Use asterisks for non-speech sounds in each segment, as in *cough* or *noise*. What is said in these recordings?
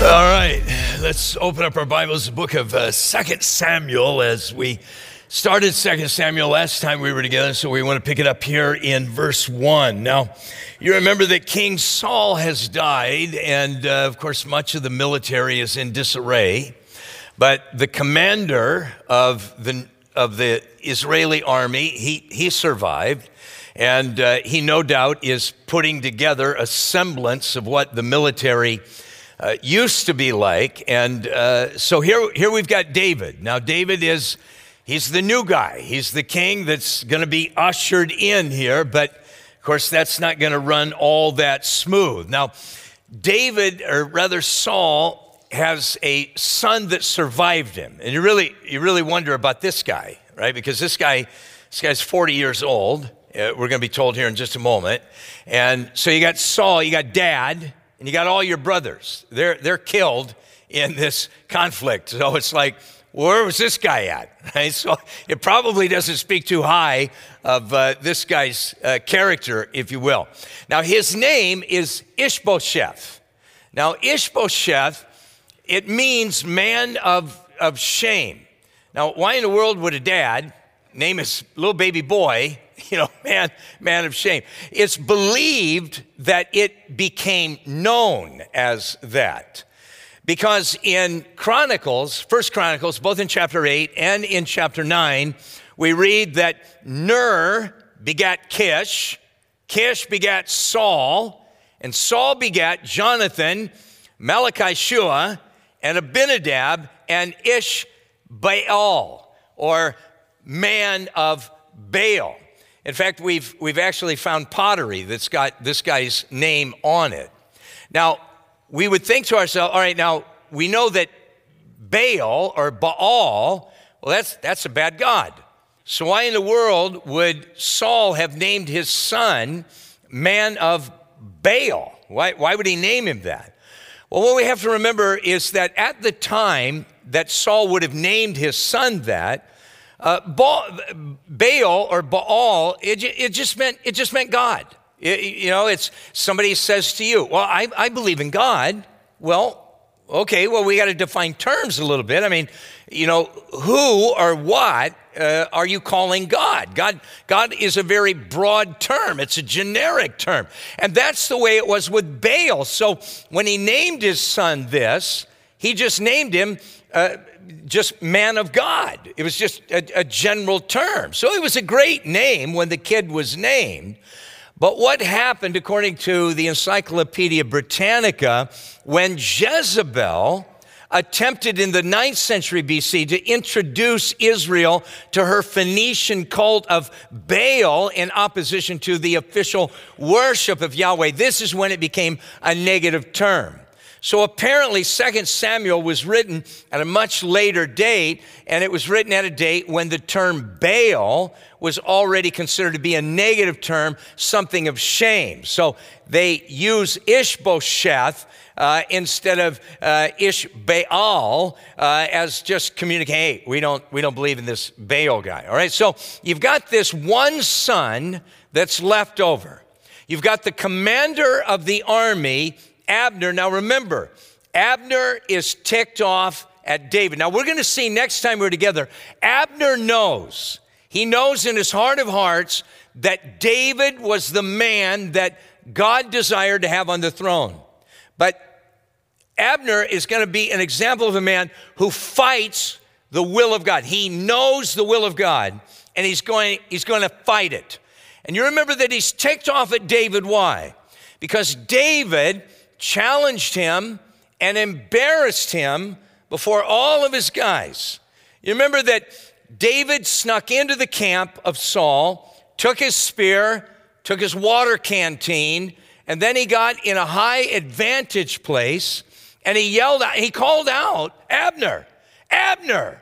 All right, let's open up our Bibles, the book of uh, 2 Samuel, as we started 2 Samuel last time we were together, so we want to pick it up here in verse 1. Now, you remember that King Saul has died, and uh, of course, much of the military is in disarray. But the commander of the, of the Israeli army, he, he survived. And uh, he no doubt is putting together a semblance of what the military uh, used to be like. And uh, so here, here we've got David. Now, David is, he's the new guy. He's the king that's going to be ushered in here. But of course, that's not going to run all that smooth. Now, David, or rather Saul, has a son that survived him. And you really, you really wonder about this guy, right? Because this guy, this guy's 40 years old. Uh, we're going to be told here in just a moment. And so you got Saul, you got dad, and you got all your brothers. They're, they're killed in this conflict. So it's like, where was this guy at? *laughs* So it probably doesn't speak too high of uh, this guy's uh, character, if you will. Now, his name is Ishbosheth. Now, Ishbosheth, it means man of, of shame. Now, why in the world would a dad name his little baby boy *laughs* you know, man, man of shame. It's believed that it became known as that. Because in Chronicles, First Chronicles, both in chapter 8 and in chapter 9, we read that Ner begat Kish, Kish begat Saul, and Saul begat Jonathan, Malchishua, and Abinadab, and Ish Ishbaal, or man of Baal. In fact, we've, we've actually found pottery that's got this guy's name on it. Now, we would think to ourselves, all right, now we know that Baal or Baal, well, that's, that's a bad God. So, why in the world would Saul have named his son man of Baal? Why, why would he name him that? Well, what we have to remember is that at the time that Saul would have named his son that, uh, Baal or Baal, it, it, just meant, it just meant God. It, you know, it's somebody says to you, Well, I, I believe in God. Well, okay, well, we got to define terms a little bit. I mean, you know, who or what uh, are you calling God? God? God is a very broad term, it's a generic term. And that's the way it was with Baal. So when he named his son this, he just named him. Uh, just man of God. It was just a, a, general term. So it was a great name when the kid was named. But what happened, according to the Encyclopedia Britannica, when Jezebel attempted in the 9th century BC to introduce Israel to her Phoenician cult of Baal in opposition to the official worship of Yahweh, this is when it became a negative term. So apparently, 2 Samuel was written at a much later date, and it was written at a date when the term Baal was already considered to be a negative term, something of shame. So they use Ishbosheth uh, instead of uh, Ishbaal uh, as just communicating, hey, we don't, we don't believe in this Baal guy. All right, so you've got this one son that's left over. You've got the commander of the army Abner. Now remember, Abner is ticked off at David. Now we're going to see next time we're together, Abner knows, he knows in his heart of hearts that David was the man that God desired to have on the throne. But Abner is going to be an example of a man who fights the will of God. He knows the will of God and he's going, he's going to fight it. And you remember that he's ticked off at David. Why? Because David challenged him and embarrassed him before all of his guys. You remember that David snuck into the camp of Saul, took his spear, took his water canteen, and then he got in a high advantage place and he yelled out, he called out, Abner, Abner,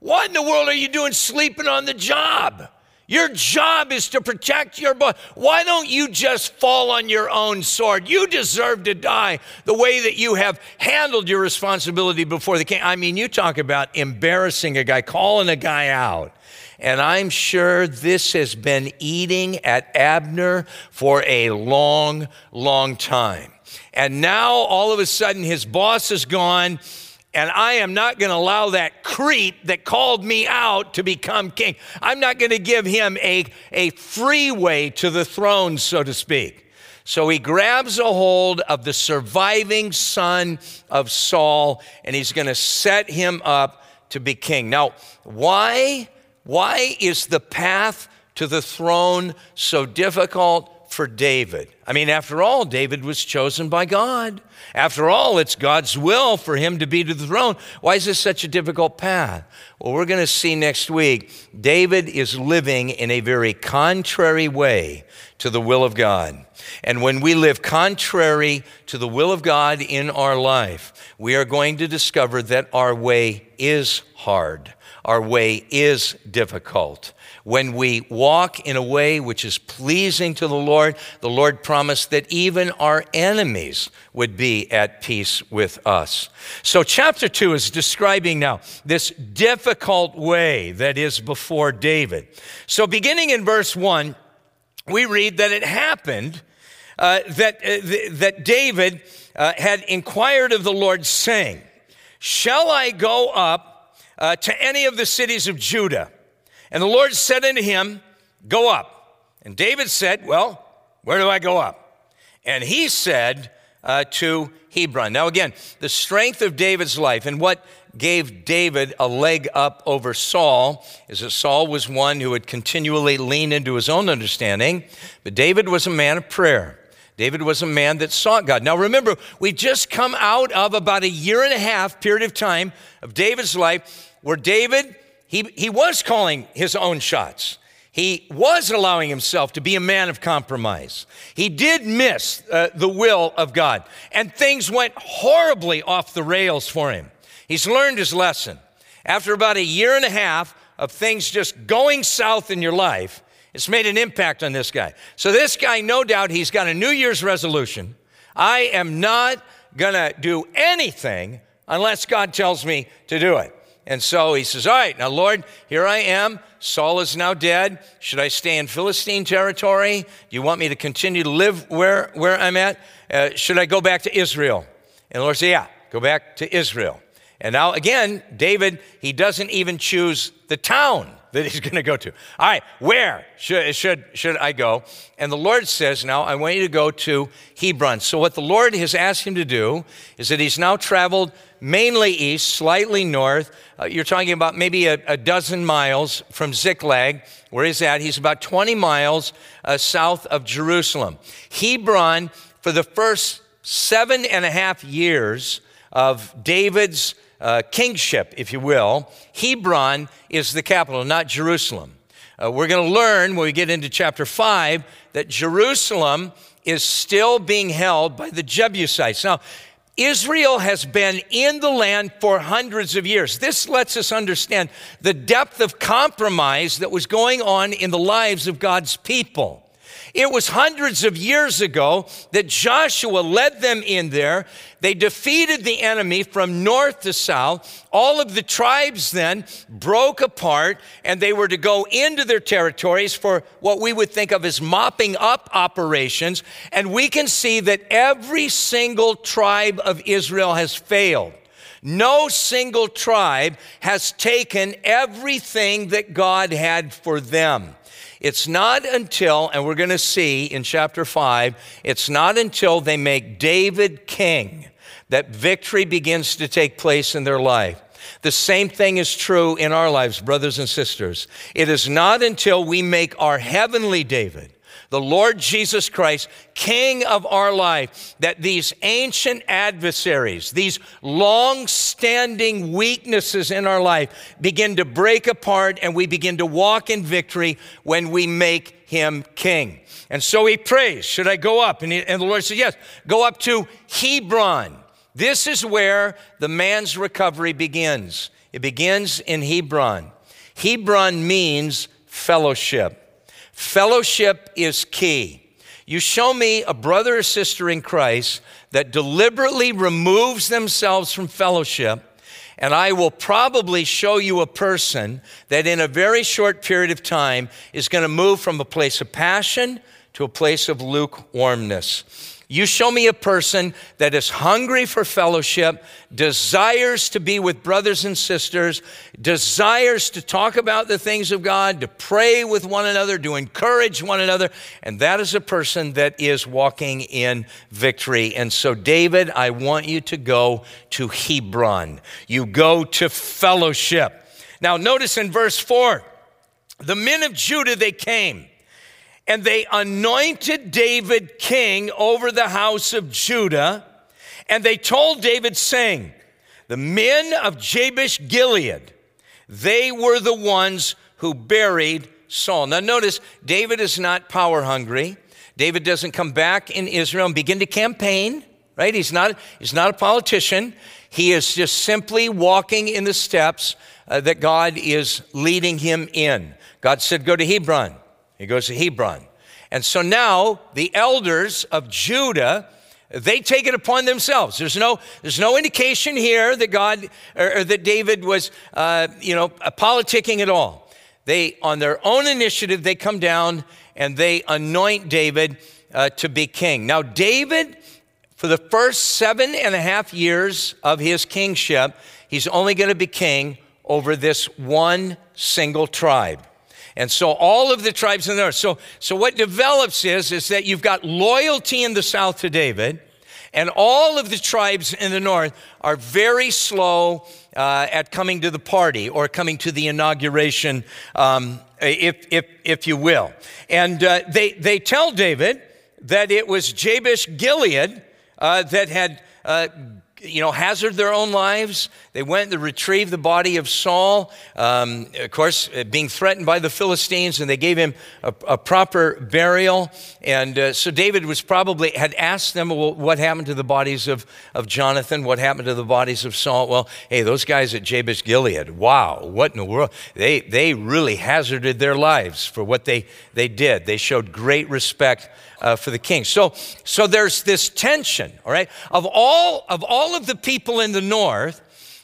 what in the world are you doing sleeping on the job? Your job is to protect your body. Why don't you just fall on your own sword? You deserve to die the way that you have handled your responsibility before the king. I mean, you talk about embarrassing a guy, calling a guy out. And I'm sure this has been eating at Abner for a long, long time. And now all of a sudden his boss is gone and I am not going to allow that creep that called me out to become king. I'm not going to give him a, a freeway to the throne, so to speak. So he grabs a hold of the surviving son of Saul and he's going to set him up to be king. Now, why, why is the path to the throne so difficult for David. I mean, after all, David was chosen by God. After all, it's God's will for him to be to the throne. Why is this such a difficult path? Well, we're going to see next week. David is living in a very contrary way to the will of God. And when we live contrary to the will of God in our life, we are going to discover that our way is hard. Our way is difficult. When we walk in a way which is pleasing to the Lord, the Lord promised that even our enemies would be at peace with us. So, chapter 2 is describing now this difficult way that is before David. So, beginning in verse 1, we read that it happened uh, that, uh, th- that David uh, had inquired of the Lord, saying, Shall I go up uh, to any of the cities of Judah? And the Lord said unto him, Go up. And David said, Well, where do I go up? And he said uh, to Hebron. Now, again, the strength of David's life and what gave David a leg up over Saul is that Saul was one who would continually lean into his own understanding, but David was a man of prayer. David was a man that sought God. Now remember, we just come out of about a year and a half period of time of David's life where David he, he was calling his own shots. He was allowing himself to be a man of compromise. He did miss uh, the will of God, and things went horribly off the rails for him. He's learned his lesson. After about a year and a half of things just going south in your life, it's made an impact on this guy. So, this guy, no doubt, he's got a New Year's resolution. I am not going to do anything unless God tells me to do it. And so he says, All right, now, Lord, here I am. Saul is now dead. Should I stay in Philistine territory? Do you want me to continue to live where, where I'm at? Uh, should I go back to Israel? And the Lord said, Yeah, go back to Israel. And now, again, David, he doesn't even choose the town that he's *laughs* going to go to. All right, where should, should, should I go? And the Lord says, Now I want you to go to Hebron. So, what the Lord has asked him to do is that he's now traveled mainly east, slightly north. Uh, you're talking about maybe a, a, dozen miles from Ziklag, Where is that? He's about 20 miles uh, south of Jerusalem. Hebron, for the first seven and a half years of David's uh, kingship, if you will, Hebron is the capital, not Jerusalem. Uh, we're going to learn when we get into chapter 5 that Jerusalem is still being held by the Jebusites. Now, Israel has been in the land for hundreds of years. This lets us understand the depth of compromise that was going on in the lives of God's people. It was hundreds of years ago that Joshua led them in there. They defeated the enemy from north to south. All of the tribes then broke apart and they were to go into their territories for what we would think of as mopping up operations. And we can see that every single tribe of Israel has failed. No single tribe has taken everything that God had for them. It's not until, and we're going to see in chapter 5, it's not until they make David king that victory begins to take place in their life. The same thing is true in our lives, brothers and sisters. It is not until we make our heavenly David the Lord Jesus Christ, King of our life, that these ancient adversaries, these long standing weaknesses in our life begin to break apart and we begin to walk in victory when we make him king. And so he prays, Should I go up? And, he, and the Lord said, Yes, go up to Hebron. This is where the man's recovery begins. It begins in Hebron. Hebron means fellowship. Fellowship is key. You show me a brother or sister in Christ that deliberately removes themselves from fellowship, and I will probably show you a person that in a very short period of time is going to move from a place of passion to a place of lukewarmness. You show me a person that is hungry for fellowship, desires to be with brothers and sisters, desires to talk about the things of God, to pray with one another, to encourage one another, and that is a person that is walking in victory. And so, David, I want you to go to Hebron. You go to fellowship. Now, notice in verse 4 the men of Judah, they came and they anointed David king over the house of Judah. And they told David, saying, The men of Jabesh Gilead, they were the ones who buried Saul. Now, notice, David is not power hungry. David doesn't come back in Israel and begin to campaign, right? He's not, he's not a politician. He is just simply walking in the steps uh, that God is leading him in. God said, Go to Hebron. He goes to Hebron. And so now the elders of Judah, they take it upon themselves. There's no, there's no indication here that God or, or that David was, uh, you know, politicking at all. They, on their own initiative, they come down and they anoint David uh, to be king. Now, David, for the first seven and a half years of his kingship, he's only going to be king over this one single tribe. And so all of the tribes in the north. So, so what develops is, is that you've got loyalty in the south to David, and all of the tribes in the north are very slow uh, at coming to the party or coming to the inauguration, um, if, if, if you will. And uh, they, they tell David that it was Jabesh Gilead uh, that had uh, you know, hazard their own lives. They went to retrieve the body of Saul, um, of course, uh, being threatened by the Philistines, and they gave him a, a proper burial. And uh, so David was probably had asked them, well, what happened to the bodies of, of Jonathan? What happened to the bodies of Saul? Well, hey, those guys at Jabesh Gilead, wow, what in the world? They, they really hazarded their lives for what they, they did. They showed great respect uh, for the king. So, so there's this tension, all right? Of all, of all of the people in the north,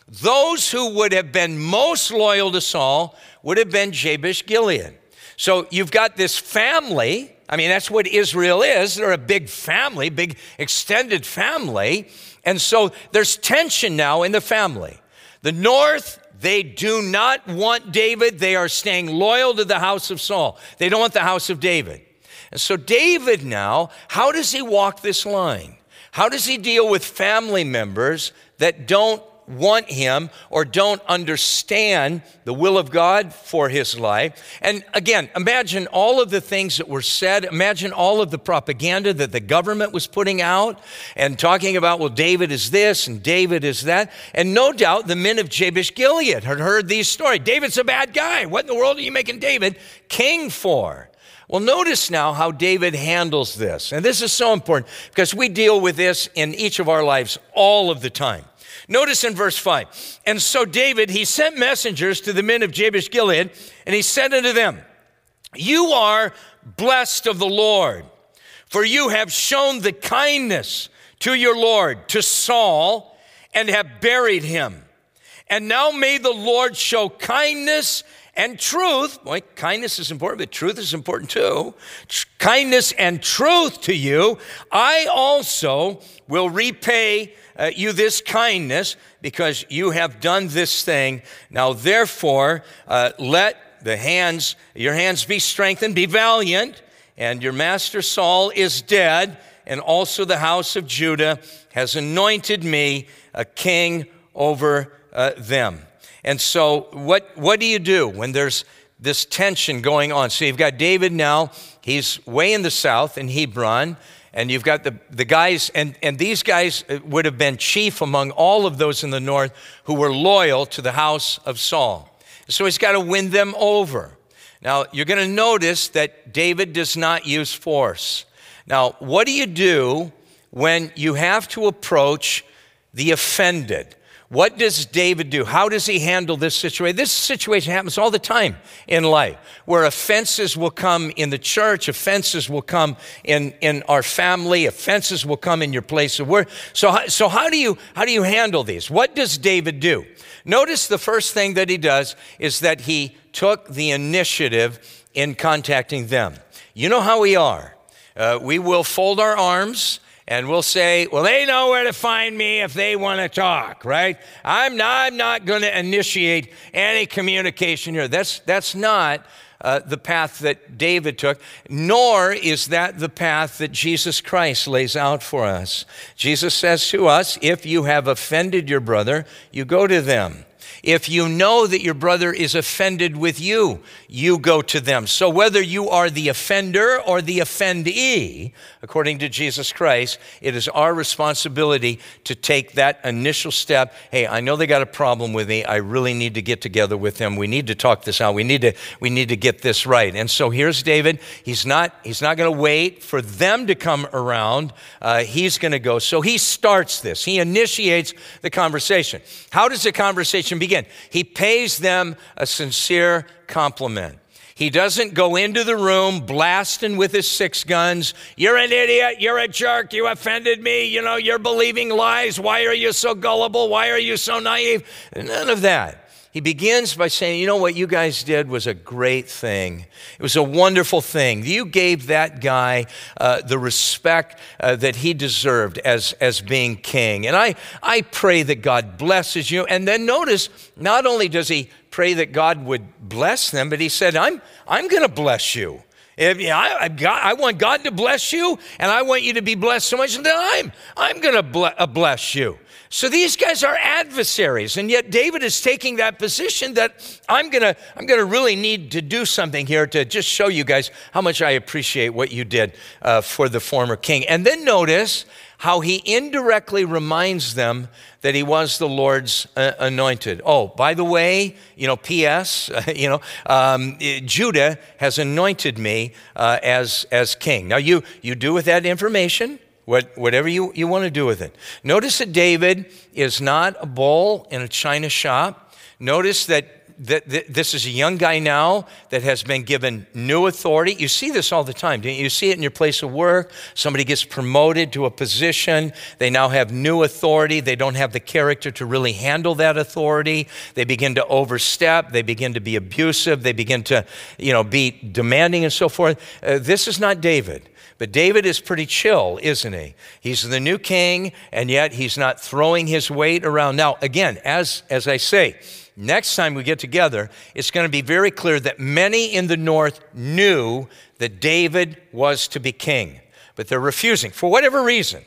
those who would have been most loyal to Saul would have been Jabesh Gilead. So you've got this family. I mean, that's what Israel is. They're a big family, big extended family. And so there's tension now in the family. The north, they do not want David. They are staying loyal to the house of Saul. They don't want the house of David. And so, David now, how does he walk this line? How does he deal with family members that don't want him or don't understand the will of God for his life. And again, imagine all of the things that were said. Imagine all of the propaganda that the government was putting out and talking about, well, David is this and David is that. And no doubt the men of Jabesh Gilead had heard these stories. David's a bad guy. What in the world are you making David king for? Well, notice now how David handles this. And this is so important because we deal with this in each of our lives all of the time. Notice in verse 5 And so David, he sent messengers to the men of Jabesh Gilead, and he said unto them, You are blessed of the Lord, for you have shown the kindness to your Lord, to Saul, and have buried him. And now may the Lord show kindness and truth. Boy, kindness is important, but truth is important too. Kindness and truth to you. I also will repay uh, you this kindness because you have done this thing. Now, therefore, uh, let the hands, your hands be strengthened, be valiant, and your master Saul is dead, and also the house of Judah has anointed me a king over uh, them. And so, what, what do you do when there's this tension going on? So, you've got David now, he's way in the south in Hebron, and you've got the, the guys, and, and these guys uh, would have been chief among all of those in the north who were loyal to the house of Saul. So, he's got to win them over. Now, you're going to notice that David does not use force. Now, what do you do when you have to approach the offended? What does David do? How does he handle this situation? This situation happens all the time in life where offenses will come in the church, offenses will come in, in our family, offenses will come in your place of work. So, so how, do you, how do you handle these? What does David do? Notice the first thing that he does is that he took the initiative in contacting them. You know how we are. Uh, we will fold our arms And we'll say, well, they know where to find me if they want to talk, right? I'm not, I'm not going to initiate any communication here. That's, that's not uh, the path that David took, nor is that the path that Jesus Christ lays out for us. Jesus says to us, if you have offended your brother, you go to them. If you know that your brother is offended with you, you go to them. So whether you are the offender or the offendee, according to Jesus Christ, it is our responsibility to take that initial step. Hey, I know they got a problem with me. I really need to get together with them. We need to talk this out. We need to, we need to get this right. And so here's David. He's not, he's not going to wait for them to come around. Uh, he's going to go. So he starts this. He initiates the conversation. How does the conversation begin? he pays them a sincere compliment. He doesn't go into the room blasting with his six guns. You're an idiot. You're a jerk. You offended me. You know, you're believing lies. Why are you so gullible? Why are you so naive? None of that. He begins by saying, You know what you guys did was a great thing. It was a wonderful thing. You gave that guy uh, the respect uh, that he deserved as, as being king. And I, I pray that God blesses you. And then notice, not only does he pray that God would bless them, but he said, I'm, I'm going to bless you. If, you know, I, I, want God to bless you, and I want you to be blessed so much that I'm, I'm going to uh, bless you. So these guys are adversaries, and yet David is taking that position that I'm gonna, I'm gonna really need to do something here to just show you guys how much I appreciate what you did uh, for the former king. And then notice how he indirectly reminds them that he was the Lord's uh, anointed. Oh, by the way, you know, P.S., uh, *laughs* you know, um, Judah has anointed me uh, as, as king. Now, you, you do with that information what, whatever you, you want to do with it. Notice that David is not a bull in a china shop. Notice that, that, this is a young guy now that has been given new authority. You see this all the time, don't you? You see it in your place of work. Somebody gets promoted to a position. They now have new authority. They don't have the character to really handle that authority. They begin to overstep. They begin to be abusive. They begin to, you know, be demanding and so forth. Uh, this is not David. But David is pretty chill, isn't he? He's the new king, and yet he's not throwing his weight around. Now, again, as, as I say, next time we get together, it's going to be very clear that many in the north knew that David was to be king, but they're refusing for whatever reason.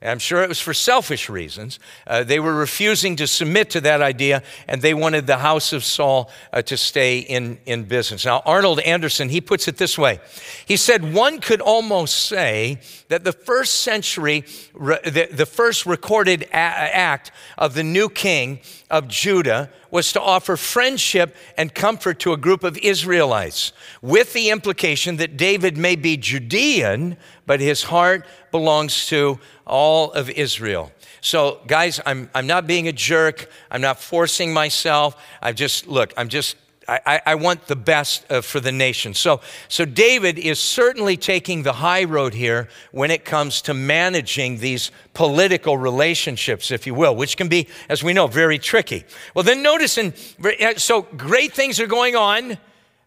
I'm sure it was for selfish reasons. Uh, they were refusing to submit to that idea, and they wanted the house of Saul uh, to stay in, in business. Now, Arnold Anderson, he puts it this way. He said, one could almost say that the first century, the, the first recorded a- act of the new king of Judah was to offer friendship and comfort to a group of Israelites, with the implication that David may be Judean, but his heart belongs to all of Israel. So, guys, I'm, I'm not being a jerk. I'm not forcing myself. I just, look, I'm just I, I, want the best uh, for the nation. So, so David is certainly taking the high road here when it comes to managing these political relationships, if you will, which can be, as we know, very tricky. Well, then notice, in, so great things are going on,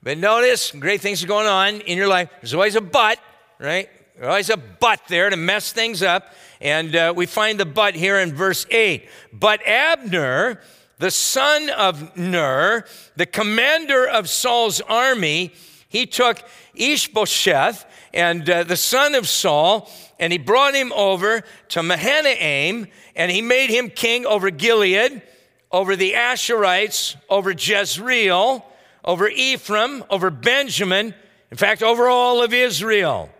but notice great things are going on in your life. There's always a but, right? There's always a but there to mess things up. And uh, we find the but here in verse 8. But Abner, the son of Ner, the commander of Saul's army, he took Ishbosheth and uh, the son of Saul, and he brought him over to Mahanaim, and he made him king over Gilead, over the Asherites, over Jezreel, over Ephraim, over Benjamin, in fact, over all of Israel.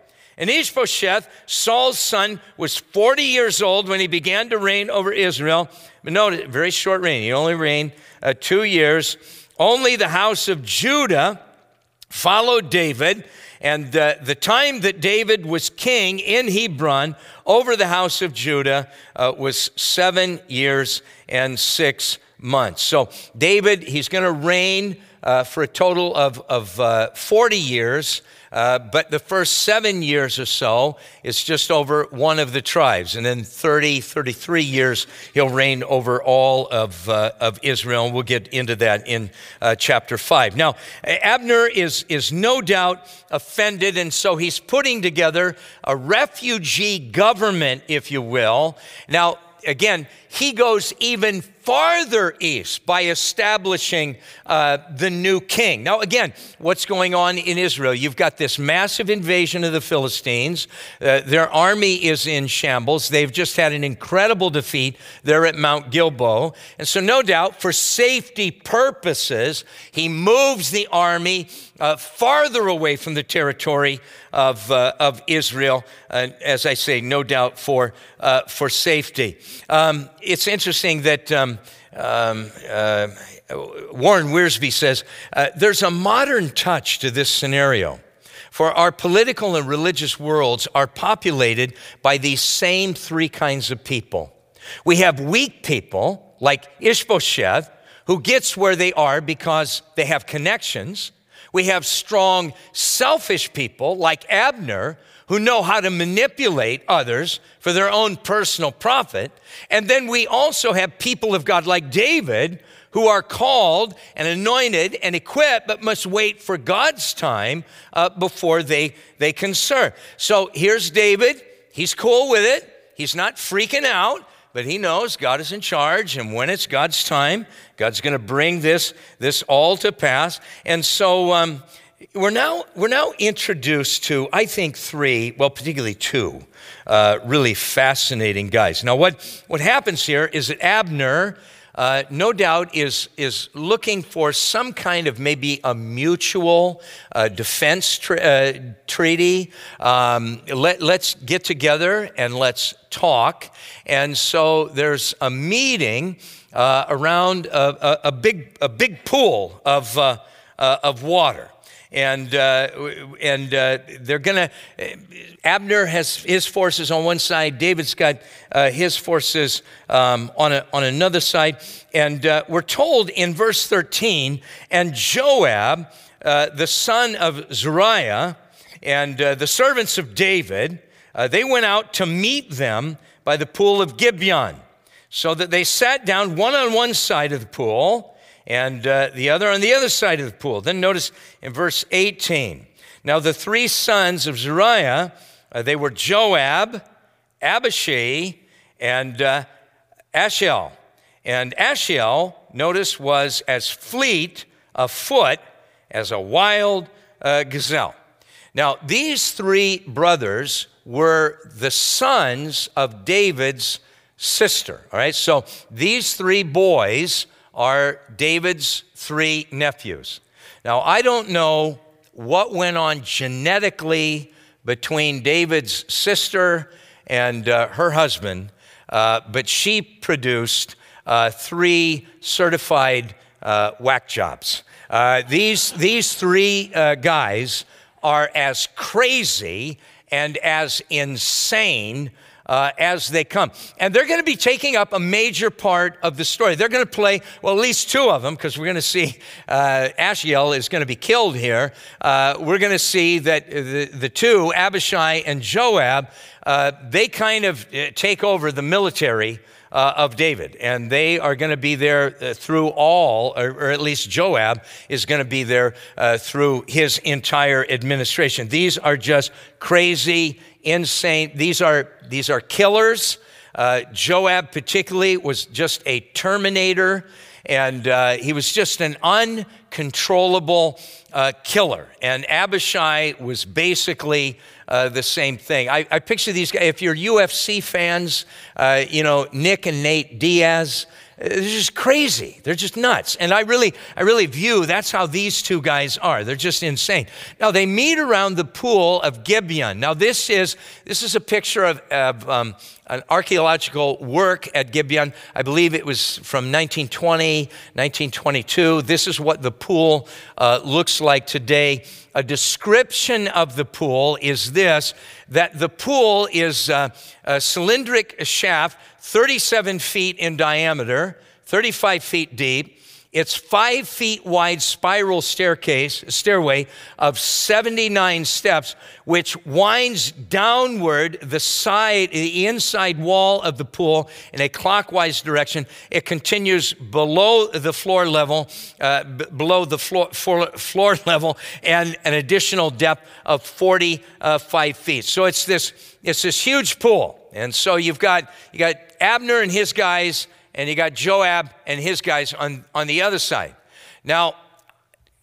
And Ishbosheth, Saul's son, was 40 years old when he began to reign over Israel. But notice, very short reign. He only reigned uh, two years. Only the house of Judah followed David. And uh, the time that David was king in Hebron over the house of Judah uh, was seven years and six months. So David, he's going to reign uh, for a total of, of uh, 40 years. Uh, but the first seven years or so is just over one of the tribes. And then 30, 33 years, he'll reign over all of, uh, of Israel. And we'll get into that in uh, chapter 5. Now, Abner is, is no doubt offended, and so he's putting together a refugee government, if you will. Now, again, he goes even farther east by establishing uh, the new king. Now, again, what's going on in Israel? You've got this massive invasion of the Philistines. Uh, their army is in shambles. They've just had an incredible defeat there at Mount Gilboa. And so, no doubt, for safety purposes, he moves the army uh, farther away from the territory of, uh, of Israel, uh, as I say, no doubt for, uh, for safety. Um, it's interesting that um, um, uh, Warren Wiersbe says uh, there's a modern touch to this scenario. For our political and religious worlds are populated by these same three kinds of people. We have weak people like Ishbosheth, who gets where they are because they have connections. We have strong, selfish people like Abner, who know how to manipulate others for their own personal profit. And then we also have people of God like David who are called and anointed and equipped, but must wait for God's time uh, before they, they can serve. So here's David. He's cool with it. He's not freaking out, but he knows God is in charge. And when it's God's time, God's going to bring this, this all to pass. And so, um, we're now, we're now introduced to, I think, three, well, particularly two, uh, really fascinating guys. Now, what, what happens here is that Abner, uh, no doubt, is, is looking for some kind of maybe a mutual uh, defense tra- uh, treaty. Um, let, let's get together and let's talk. And so there's a meeting uh, around a, a, a, big, a big pool of, uh, of water and uh, and uh, they're gonna. Abner has his forces on one side. David's got uh, his forces um, on a, on another side, and uh, we're told in verse thirteen. And Joab, uh, the son of Zeruiah, and uh, the servants of David, they went out to meet them by the pool of Gibeon, so that they sat down one on one side of the pool and uh, the other on the other side of the pool. Then notice in verse 18. Now the three sons of Zeruiah, uh, they were Joab, Abishai, and uh, Asahel. And Asahel, notice, was as fleet of foot as a wild uh, gazelle. Now, these three brothers were the sons of David's sister. All right, so these three boys are David's three nephews. Now, I don't know what went on genetically between David's sister and uh, her husband, uh, but she produced uh, three certified uh, whack jobs. Uh, these, these three uh, guys are as crazy and as insane uh, as they come. And they're going to be taking up a major part of the story. They're going to play, well, at least two of them, because we're going to see uh, Asahel is going to be killed here. Uh, we're going to see that the, the two, Abishai and Joab, uh, they kind of uh, take over the military. Uh, of David. And they are going to be there uh, through all, or, or, at least Joab is going to be there uh, through his entire administration. These are just crazy, insane. These are, these are killers. Uh, Joab, particularly, was just a terminator, and uh, he was just an uncontrollable uh, killer. And Abishai was basically uh, the same thing. I, I, picture these guys, if you're UFC fans, uh, you know, Nick and Nate Diaz, they're just crazy. They're just nuts. And I really, I really view that's how these two guys are. They're just insane. Now they meet around the pool of Gibeon. Now this is this is a picture of, of um, an archaeological work at Gibeon. I believe it was from 1920, 1922. This is what the pool uh, looks like today. A description of the pool is this: that the pool is uh, a cylindric shaft 37 feet in diameter, 35 feet deep, It's five feet wide spiral staircase, stairway of 79 steps, which winds downward the side, the inside wall of the pool in a clockwise direction. It continues below the floor level, uh, b- below the floor, floor, floor, level, and an additional depth of 45 feet. So it's this, it's this huge pool. And so you've got, you got Abner and his guys and you got Joab and his guys on, on the other side. Now,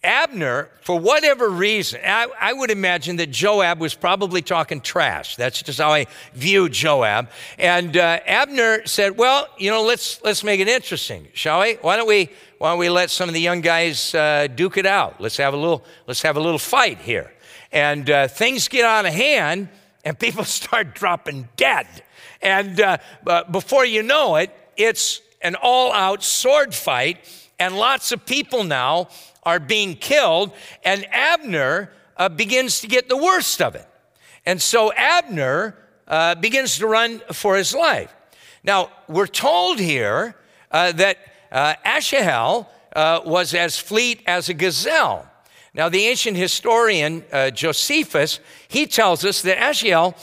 Abner, for whatever reason, I, I, would imagine that Joab was probably talking trash. That's just how I view Joab. And uh, Abner said, "Well, you know, let's let's make it interesting, shall we? Why don't we why don't we let some of the young guys uh, duke it out? Let's have a little let's have a little fight here." And uh, things get out of hand, and people *laughs* start dropping dead. And uh, before you know it, it's an all out sword fight, and lots of people now are being killed, and Abner uh, begins to get the worst of it. And so Abner uh, begins to run for his life. Now, we're told here uh, that uh, Asahel uh, was as fleet as a gazelle. Now, the ancient historian uh, Josephus, he tells us that Asahel,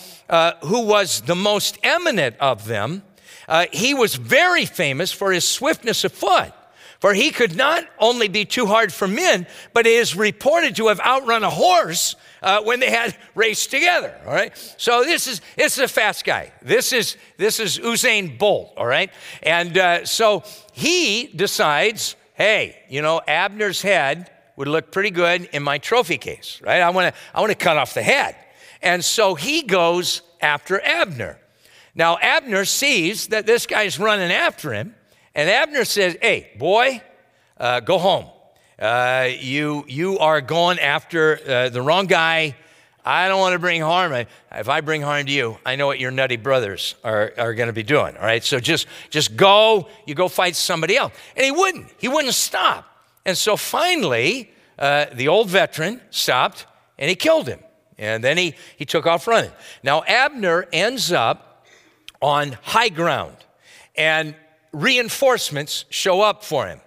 who was the most eminent of them, uh, he was very famous for his swiftness of foot. For he could not only be too hard for men, but is reported to have outrun a horse uh, when they had *laughs* raced together. All right. So this is this is a fast guy. This is this is Usain Bolt. All right. And uh, so he decides, hey, you know, Abner's head would look pretty good in my trophy case. Right. I want to I want to cut off the head. And so he goes after Abner. Now, Abner sees that this guy's running after him, and Abner says, Hey, boy, uh, go home. Uh, you, you are going after uh, the wrong guy. I don't want to bring harm. If I bring harm to you, I know what your nutty brothers are, are going to be doing. All right. So just, just go, you go fight somebody else. And he wouldn't. He wouldn't stop. And so finally, uh, the old veteran stopped and he killed him. And then he, he took off running. Now, Abner ends up on high ground, and reinforcements show up for him.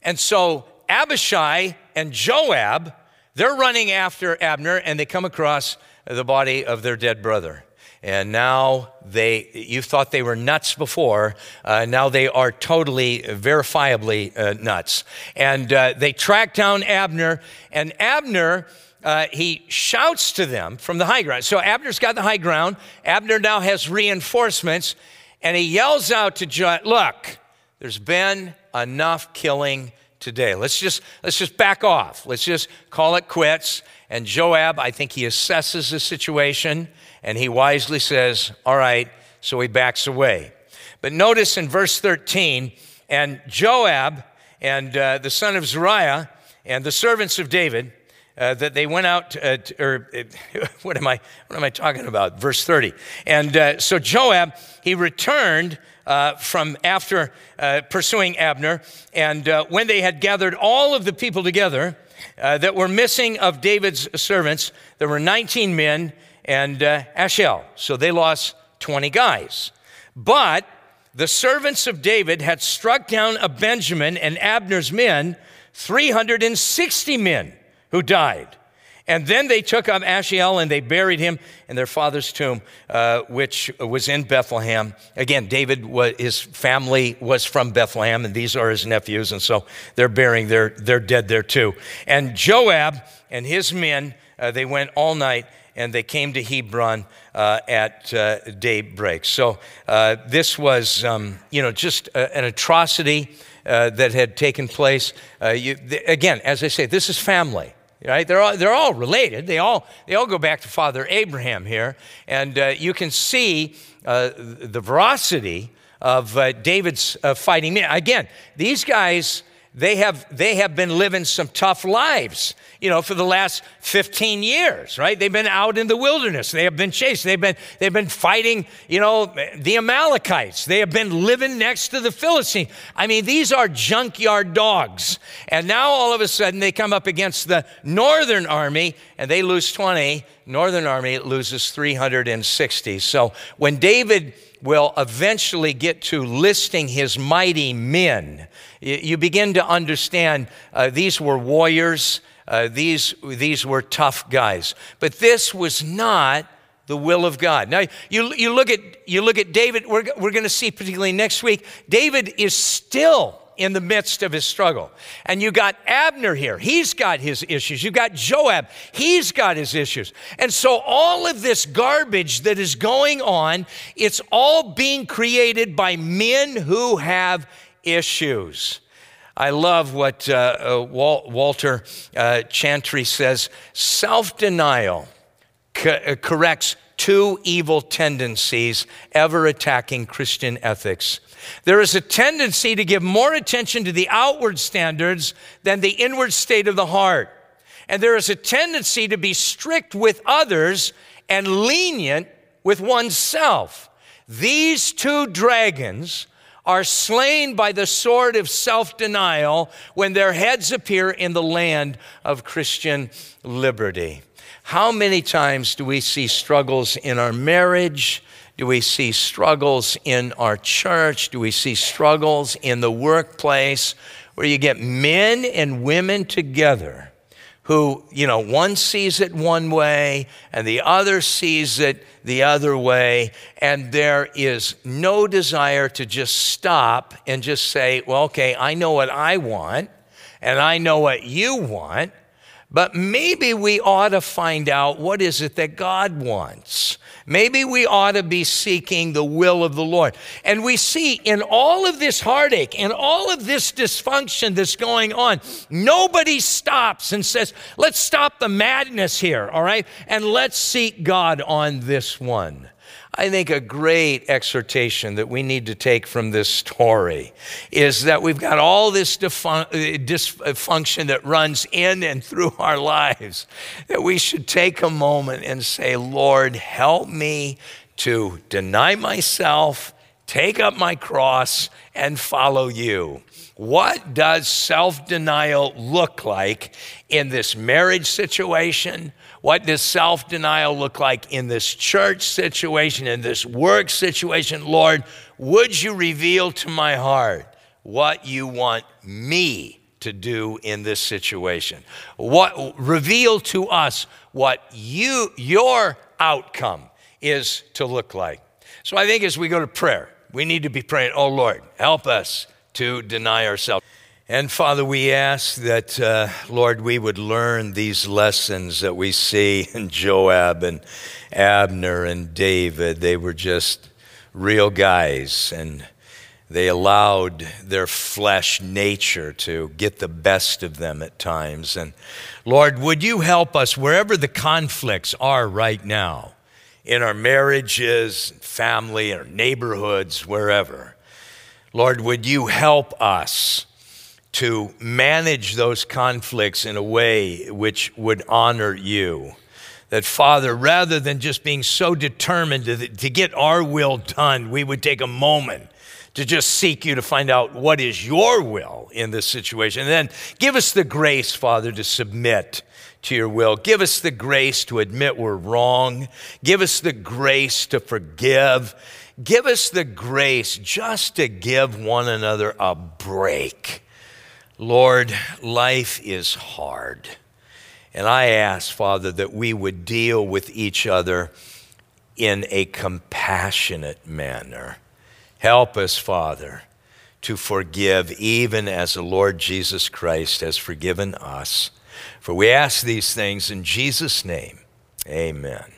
And so Abishai and Joab, they're running after Abner, and they come across the body of their dead brother. And now they, you thought they were nuts before, uh, now they are totally, verifiably uh, nuts. And uh, they track down Abner, and Abner uh, he shouts to them from the high ground. So Abner's got the high ground. Abner now has reinforcements, and he yells out to Joab, Look, there's been enough killing today. Let's just, let's just back off. Let's just call it quits. And Joab, I think he assesses the situation, and he wisely says, All right, so he backs away. But notice in verse 13, and Joab and uh, the son of Zeruiah and the servants of David, uh, that they went out, uh, to, or *laughs* what am I, what am I talking about? Verse 30. And uh, so Joab, he returned uh, from after uh, pursuing Abner, and when they had gathered all of the people together that were missing of David's servants, there were 19 men and Asahel. So they lost 20 guys. But the servants of David had struck down a Benjamin and Abner's men, 360 men who died. And then they took up Asahel and they buried him in their father's tomb, uh, which was in Bethlehem. Again, David, was, his family was from Bethlehem, and these are his nephews, and so they're burying their, their dead there too. And Joab and his men, uh, they went all night and they came to Hebron uh, at uh, daybreak. So uh, this was, um, you know, just a, an atrocity uh, that had taken place. You, th- again, as I say, this is family right? They're all, they're all related. They all, they all go back to Father Abraham here. And uh, you can see uh, the veracity of uh, David's uh, fighting. Again, these guys they have, they have been living some tough lives, you know, for the last 15 years, right? They've been out in the wilderness. They have been chased. They've been, they've been fighting, you know, the Amalekites. They have been living next to the Philistines. I mean, these are junkyard dogs. And now all of a sudden they come up against the northern army and they lose 20. Northern army loses 360. So when David will eventually get to listing his mighty men, You begin to understand uh, these were warriors, uh, these, these were tough guys. But this was not the will of God. Now, you, you, look, at, you look at David, we're, we're going to see particularly next week, David is still in the midst of his struggle. And you got Abner here. He's got his issues. You got Joab. He's got his issues. And so all of this garbage that is going on, it's all being created by men who have issues. I love what uh, uh, Walter uh, Chantry says self denial co- uh, corrects two evil tendencies ever attacking Christian ethics. There is a tendency to give more attention to the outward standards than the inward state of the heart. And there is a tendency to be strict with others and lenient with oneself. These two dragons are slain by the sword of self denial when their heads appear in the land of Christian liberty. How many times do we see struggles in our marriage? Do we see struggles in our church? Do we see struggles in the workplace where you get men and women together who, you know, one sees it one way and the other sees it the other way, and there is no desire to just stop and just say, well, okay, I know what I want and I know what you want but maybe we ought to find out what is it that God wants. Maybe we ought to be seeking the will of the Lord. And we see in all of this heartache and all of this dysfunction that's going on, nobody stops and says, let's stop the madness here, all right? And let's seek God on this one. I think a great exhortation that we need to take from this story is that we've got all this uh, dysfunction that runs in and through *laughs* our lives, that we should take a moment and say, Lord, help me to deny myself, take up my cross, and follow you. What does self denial look like in this marriage situation? What does self denial look like in this church situation, in this work situation? Lord, would you reveal to my heart what you want me to do in this situation? What reveal to us what you your outcome is to look like. So I think as we go to prayer, we need to be praying, "Oh Lord, help us to deny ourselves." And Father, we ask that, uh, Lord, we would learn these lessons that we see in Joab and Abner and David. They were just real guys, and they allowed their flesh nature to get the best of them at times. And Lord, would you help us wherever the conflicts are right now, in our marriages, family, our neighborhoods, wherever? Lord, would you help us? To manage those conflicts in a way which would honor you. That, Father, rather than just being so determined to, to get our will done, we would take a moment to just seek you to find out what is your will in this situation. And then give us the grace, Father, to submit to your will. Give us the grace to admit we're wrong. Give us the grace to forgive. Give us the grace just to give one another a break Lord, life is hard. And I ask, Father, that we would deal with each other in a compassionate manner. Help us, Father, to forgive even as the Lord Jesus Christ has forgiven us. For we ask these things in Jesus' name. Amen.